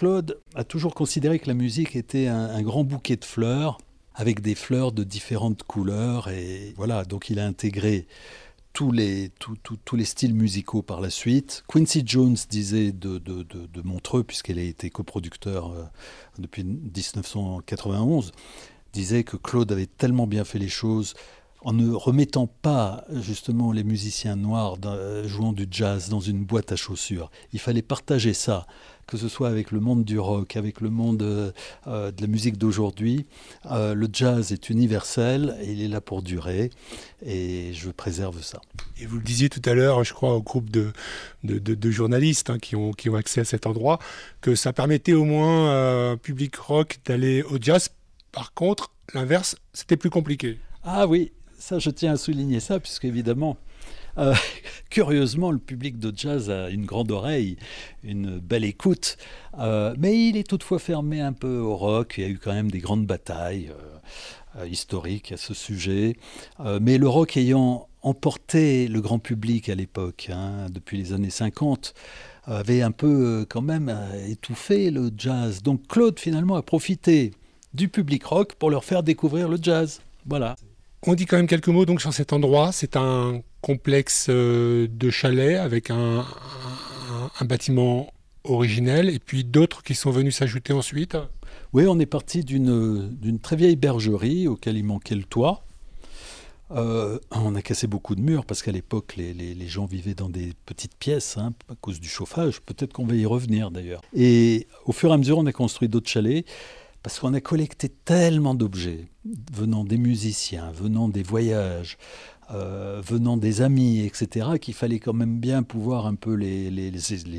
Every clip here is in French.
Claude a toujours considéré que la musique était un, grand bouquet de fleurs avec des fleurs de différentes couleurs et voilà, donc il a intégré tous les, tous les styles musicaux par la suite. Quincy Jones disait de, de, de, Montreux, puisqu'elle a été coproducteur euh, depuis 1991, disait que Claude avait tellement bien fait les choses en ne remettant pas justement les musiciens noirs euh, jouant du jazz dans une boîte à chaussures. Il fallait partager ça, que ce soit avec le monde du rock, avec le monde euh, euh, de la musique d'aujourd'hui. le jazz est universel et il est là pour durer et je préserve ça. Et vous le disiez tout à l'heure, je crois, au groupe de, de, journalistes hein, qui, ont, qui ont accès à cet endroit, que ça permettait au moins public rock d'aller au jazz. Par contre, l'inverse, c'était plus compliqué. Ah oui, ça, je tiens à souligner ça, puisque évidemment, euh, curieusement, le public de jazz a une grande oreille, une belle écoute, euh, mais il est toutefois fermé un peu au rock. Il y a eu quand même des grandes batailles euh, historiques à ce sujet. mais le rock ayant emporté le grand public à l'époque, hein, depuis les années 50, avait un peu quand même étouffé le jazz. Donc Claude finalement a profité du public rock pour leur faire découvrir le jazz. Voilà. On dit quand même quelques mots donc sur cet endroit. C'est un complexe euh, de chalets avec un, bâtiment originel et puis d'autres qui sont venus s'ajouter ensuite. Oui, on est parti d'une très vieille bergerie auquel il manquait le toit. Euh, on a cassé beaucoup de murs parce qu'à l'époque, les, gens vivaient dans des petites pièces hein, à cause du chauffage. Peut-être qu'on va y revenir d'ailleurs. Et au fur et à mesure, on a construit d'autres chalets parce qu'on a collecté tellement d'objets venant des musiciens, venant des voyages, euh, venant des amis, etc., qu'il fallait quand même bien pouvoir un peu les, les,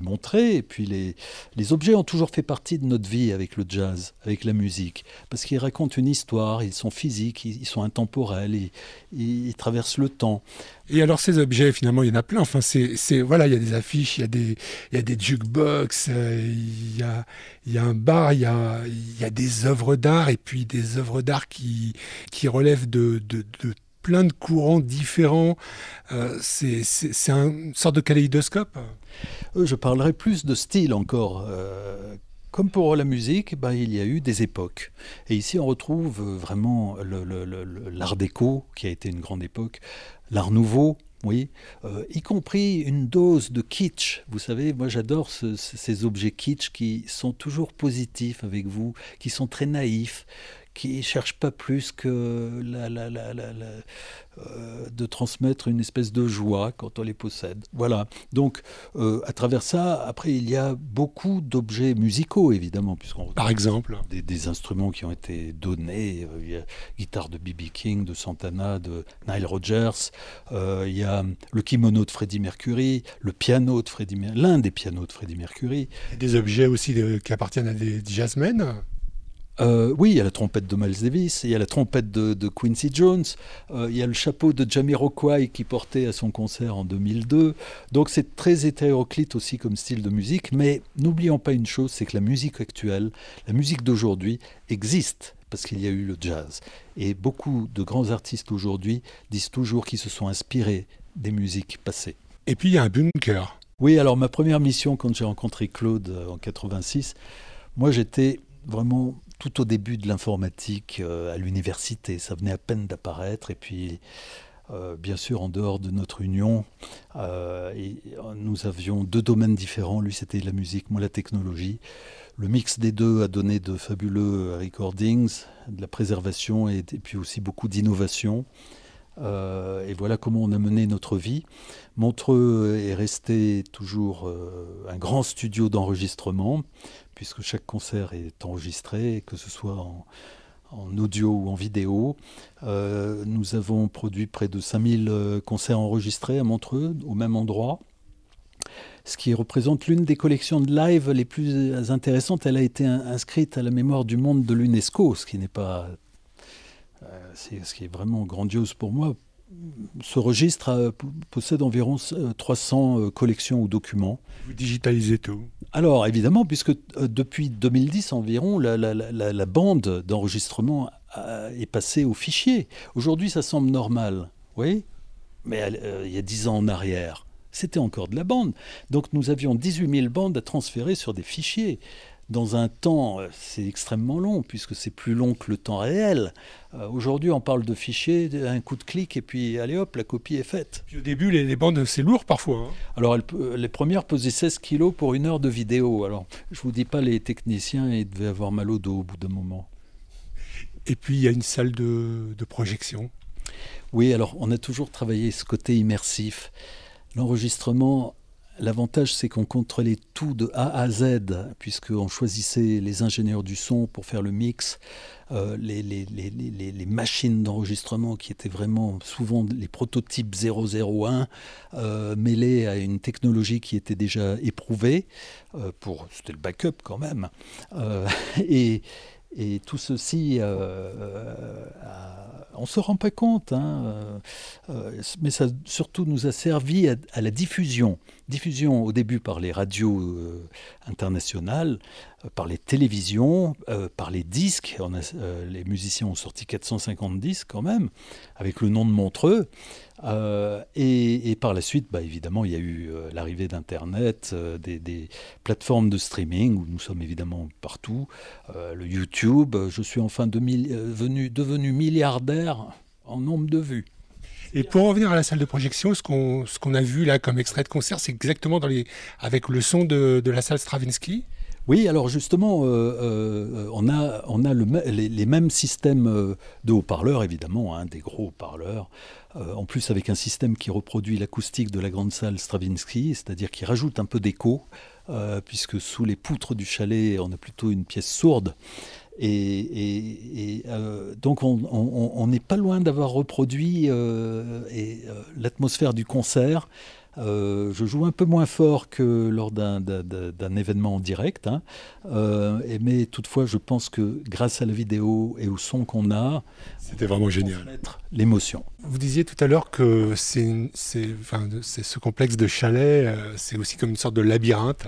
montrer. Et puis les, les objets ont toujours fait partie de notre vie avec le jazz, avec la musique, parce qu'ils racontent une histoire, ils sont physiques, ils, sont intemporels, ils, ils, traversent le temps. Et alors ces objets, finalement, il y en a plein. Enfin, c'est voilà, il y a des affiches, il y a des, il y a des jukebox, euh, il, y a, il y a un bar, il y a, il y a des œuvres d'art et puis des œuvres d'art qui, qui relèvent de, de, de plein de courants différents. Euh, c'est une sorte de kaléidoscope? Euh, je parlerai plus de style encore. Euh, comme pour la musique, ben, il y a eu des époques. Et ici, on retrouve vraiment l'art déco, qui a été une grande époque, l'art nouveau, oui, y compris une dose de kitsch. Vous savez, moi j'adore ces objets kitsch qui sont toujours positifs avec vous, qui sont très naïfs, qui cherche pas plus que la, la, la, euh, de transmettre une espèce de joie quand on les possède. Voilà. Donc, euh, à travers ça, après, il y a beaucoup d'objets musicaux, évidemment, puisqu'on par exemple des, des, instruments qui ont été donnés. Euh, il y a guitare de B.B. King, de Santana, de Nile Rodgers. il y a le kimono de Freddie Mercury, le piano de Freddie, l'un des pianos de Freddie Mercury. Des objets aussi qui appartiennent à des jazzmen. Euh, oui, il y a la trompette de Miles Davis, il y a la trompette de, Quincy Jones, euh, il y a le chapeau de Jamiroquai qui portait à son concert en 2002. Donc c'est très hétéroclite aussi comme style de musique, mais n'oublions pas une chose, c'est que la musique actuelle, la musique d'aujourd'hui existe parce qu'il y a eu le jazz. Et beaucoup de grands artistes aujourd'hui disent toujours qu'ils se sont inspirés des musiques passées. Et puis il y a un bunker. Oui, alors ma première mission quand j'ai rencontré Claude euh, en 86, moi j'étais vraiment tout au début de l'informatique euh, à l'université. Ça venait à peine d'apparaître. Et puis, euh, bien sûr, en dehors de notre union, euh, et nous avions deux domaines différents. Lui, c'était la musique, moi, la technologie. Le mix des deux a donné de fabuleux recordings, de la préservation et, et puis aussi beaucoup d'innovation. Et voilà comment on a mené notre vie. Montreux est resté toujours un grand studio d'enregistrement puisque chaque concert est enregistré, que ce soit en, audio ou en vidéo. Euh, nous avons produit près de 5000 euh, concerts enregistrés à Montreux, au même endroit. Ce qui représente l'une des collections de live les plus intéressantes. Elle a été inscrite à la mémoire du monde de l'UNESCO, ce qui n'est pas. Euh, ce qui est vraiment grandiose pour moi, ce registre possède environ 300 euh, euh, collections ou documents. Vous digitalisez tout Alors évidemment, puisque euh, depuis 2010 environ, la, bande d'enregistrement est passée au fichier. Aujourd'hui, ça semble normal, oui, mais il y a 10 ans en arrière, c'était encore de la bande. Donc nous avions 18 000 bandes à transférer sur des fichiers. Dans un temps, euh, c'est extrêmement long, puisque c'est plus long que le temps réel. Euh, aujourd'hui, on parle de fichiers, un coup de clic, et puis allez hop, la copie est faite. au début, les, bandes, c'est lourd parfois. Hein. Alors, les premières pesaient 16 kilos pour une heure de vidéo. Alors, je vous dis pas, les techniciens, ils devaient avoir mal au dos au bout d'un moment. Et puis, il y a une salle de, de projection. Oui, alors, on a toujours travaillé ce côté immersif. L'enregistrement L'avantage, c'est qu'on contrôlait tout de A à Z, puisqu'on choisissait les ingénieurs du son pour faire le mix, euh, les, machines d'enregistrement qui étaient vraiment souvent les prototypes 001, euh, mêlés à une technologie qui était déjà éprouvée, euh, c'était le backup quand même. et, et tout ceci, euh, on ne se rend pas compte, hein, euh, mais ça surtout nous a servi à, la diffusion. Diffusion au début par les radios internationales, par les télévisions, par les disques. les musiciens ont sorti 450 disques quand même, avec le nom de Montreux. Euh, et, par la suite, bah, évidemment, il y a eu euh, l'arrivée d'Internet, euh, des, plateformes de streaming où nous sommes évidemment partout, le YouTube. Je suis enfin devenu, devenu milliardaire en nombre de vues. Et pour revenir à la salle de projection, ce qu'on a vu là comme extrait de concert, c'est exactement avec le son de, la salle Stravinsky. Oui, alors justement, on a, on a le, les, mêmes systèmes de haut-parleurs, évidemment, hein, des gros haut-parleurs, euh, en plus avec un système qui reproduit l'acoustique de la grande salle Stravinsky, c'est-à-dire qui rajoute un peu d'écho, euh, puisque sous les poutres du chalet, on a plutôt une pièce sourde. Et, euh, donc on n'est pas loin d'avoir reproduit l'atmosphère du concert euh, je joue un peu moins fort que lors d'un événement en direct, hein. euh, mais toutefois, je pense que grâce à la vidéo et au son qu'on a, c'était vraiment génial. L'émotion. Vous disiez tout à l'heure que c'est enfin, ce complexe de chalet, euh, c'est aussi comme une sorte de labyrinthe.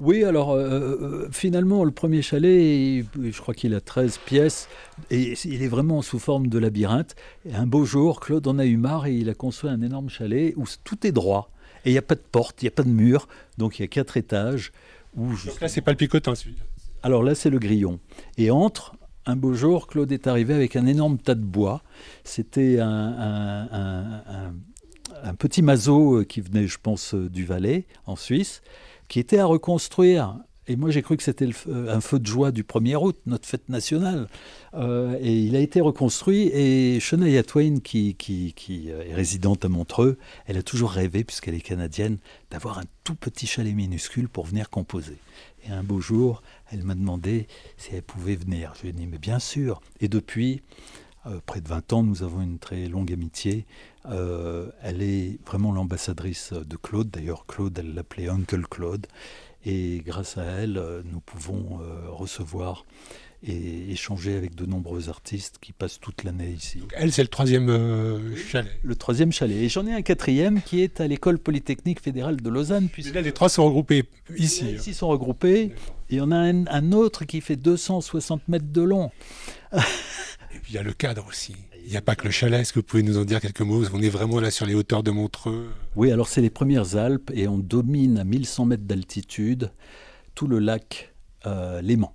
Oui, alors euh, euh, finalement, le premier chalet, je crois qu'il a 13 pièces, et il est vraiment sous forme de labyrinthe. Et un beau jour, Claude en a eu marre et il a construit un énorme chalet où tout est droit. Et il n'y a pas de porte, il n'y a pas de mur, donc il y a quatre étages. Où donc là, c'est pas le picotin, celui Alors là, c'est le grillon. Et entre, un beau jour, Claude est arrivé avec un énorme tas de bois. C'était un, un petit mazo qui venait, je pense, du Valais, en Suisse qui était à reconstruire. Et moi, j'ai cru que c'était euh, un feu de joie du 1er août, notre fête nationale. Euh, et il a été reconstruit. Et Shania Twain, qui, qui, euh, est résidente à Montreux, elle a toujours rêvé, puisqu'elle est canadienne, d'avoir un tout petit chalet minuscule pour venir composer. Et un beau jour, elle m'a demandé si elle pouvait venir. Je lui ai dit, mais bien sûr. Et depuis, près de 20 ans, nous avons une très longue amitié. Euh, elle est vraiment l'ambassadrice de Claude. D'ailleurs, Claude, elle l'appelait Uncle Claude. Et grâce à elle, euh, nous pouvons euh, recevoir et échanger avec de nombreux artistes qui passent toute l'année ici. elle, c'est le troisième chalet. Le troisième chalet. Et j'en ai un quatrième qui est à l'école polytechnique fédérale de Lausanne. Puisque là, les trois sont regroupés ici. Hein. Ici sont regroupés. Et il y en a un, un autre qui fait 260 mètres de long. il y a le cadre aussi. Il n'y a pas que le chalet, est-ce que vous pouvez nous en dire quelques mots? On est vraiment là sur les hauteurs de Montreux. Oui, alors c'est les premières Alpes et on domine à 1100 mètres d'altitude tout le lac euh, Léman.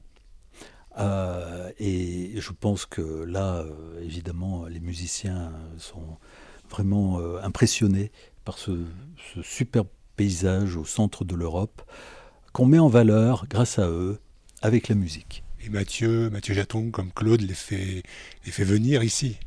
Euh, et je pense que là, euh, évidemment, les musiciens sont vraiment impressionnés par ce superbe paysage au centre de l'Europe qu'on met en valeur grâce à eux avec la musique. Et Mathieu, Mathieu Jaton, comme Claude, les fait, les fait venir ici.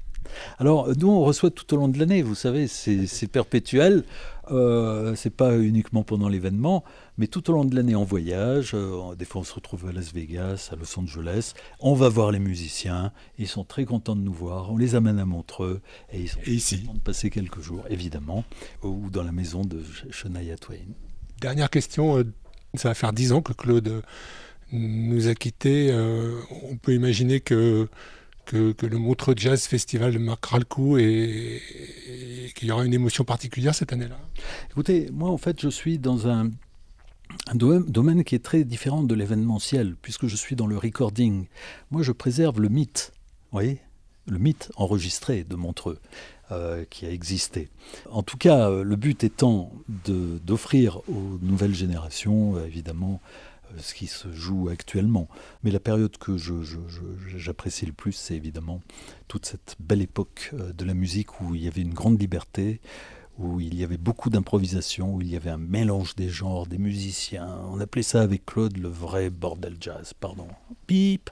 Alors, nous, on reçoit tout au long de l'année, vous savez, c'est perpétuel. Euh, c'est pas uniquement pendant l'événement, mais tout au long de l'année en voyage. Euh, des fois, on se retrouve à Las Vegas, à Los Angeles. On va voir les musiciens. Ils sont très contents de nous voir. On les amène à Montreux et ils sont ici. contents de passer quelques jours, évidemment, ou dans la maison de Shania Twain. Dernière question. Euh, ça va faire dix ans que Claude nous a quittés. on peut imaginer que que, le Montreux Jazz Festival marquera le coup et, qu'il y aura une émotion particulière cette année-là Écoutez, moi en fait je suis dans un, domaine qui est très différent de l'événementiel, puisque je suis dans le recording. Moi je préserve le mythe, vous voyez le mythe enregistré de Montreux. Euh, qui a existé. En tout cas, le but étant d'offrir aux nouvelles générations, euh, évidemment, ce qui se joue actuellement. Mais la période que j'apprécie le plus, c'est évidemment toute cette belle époque de la musique où il y avait une grande liberté, où il y avait beaucoup d'improvisation, où il y avait un mélange des genres, des musiciens. On appelait ça avec Claude le vrai bordel jazz, pardon. Pip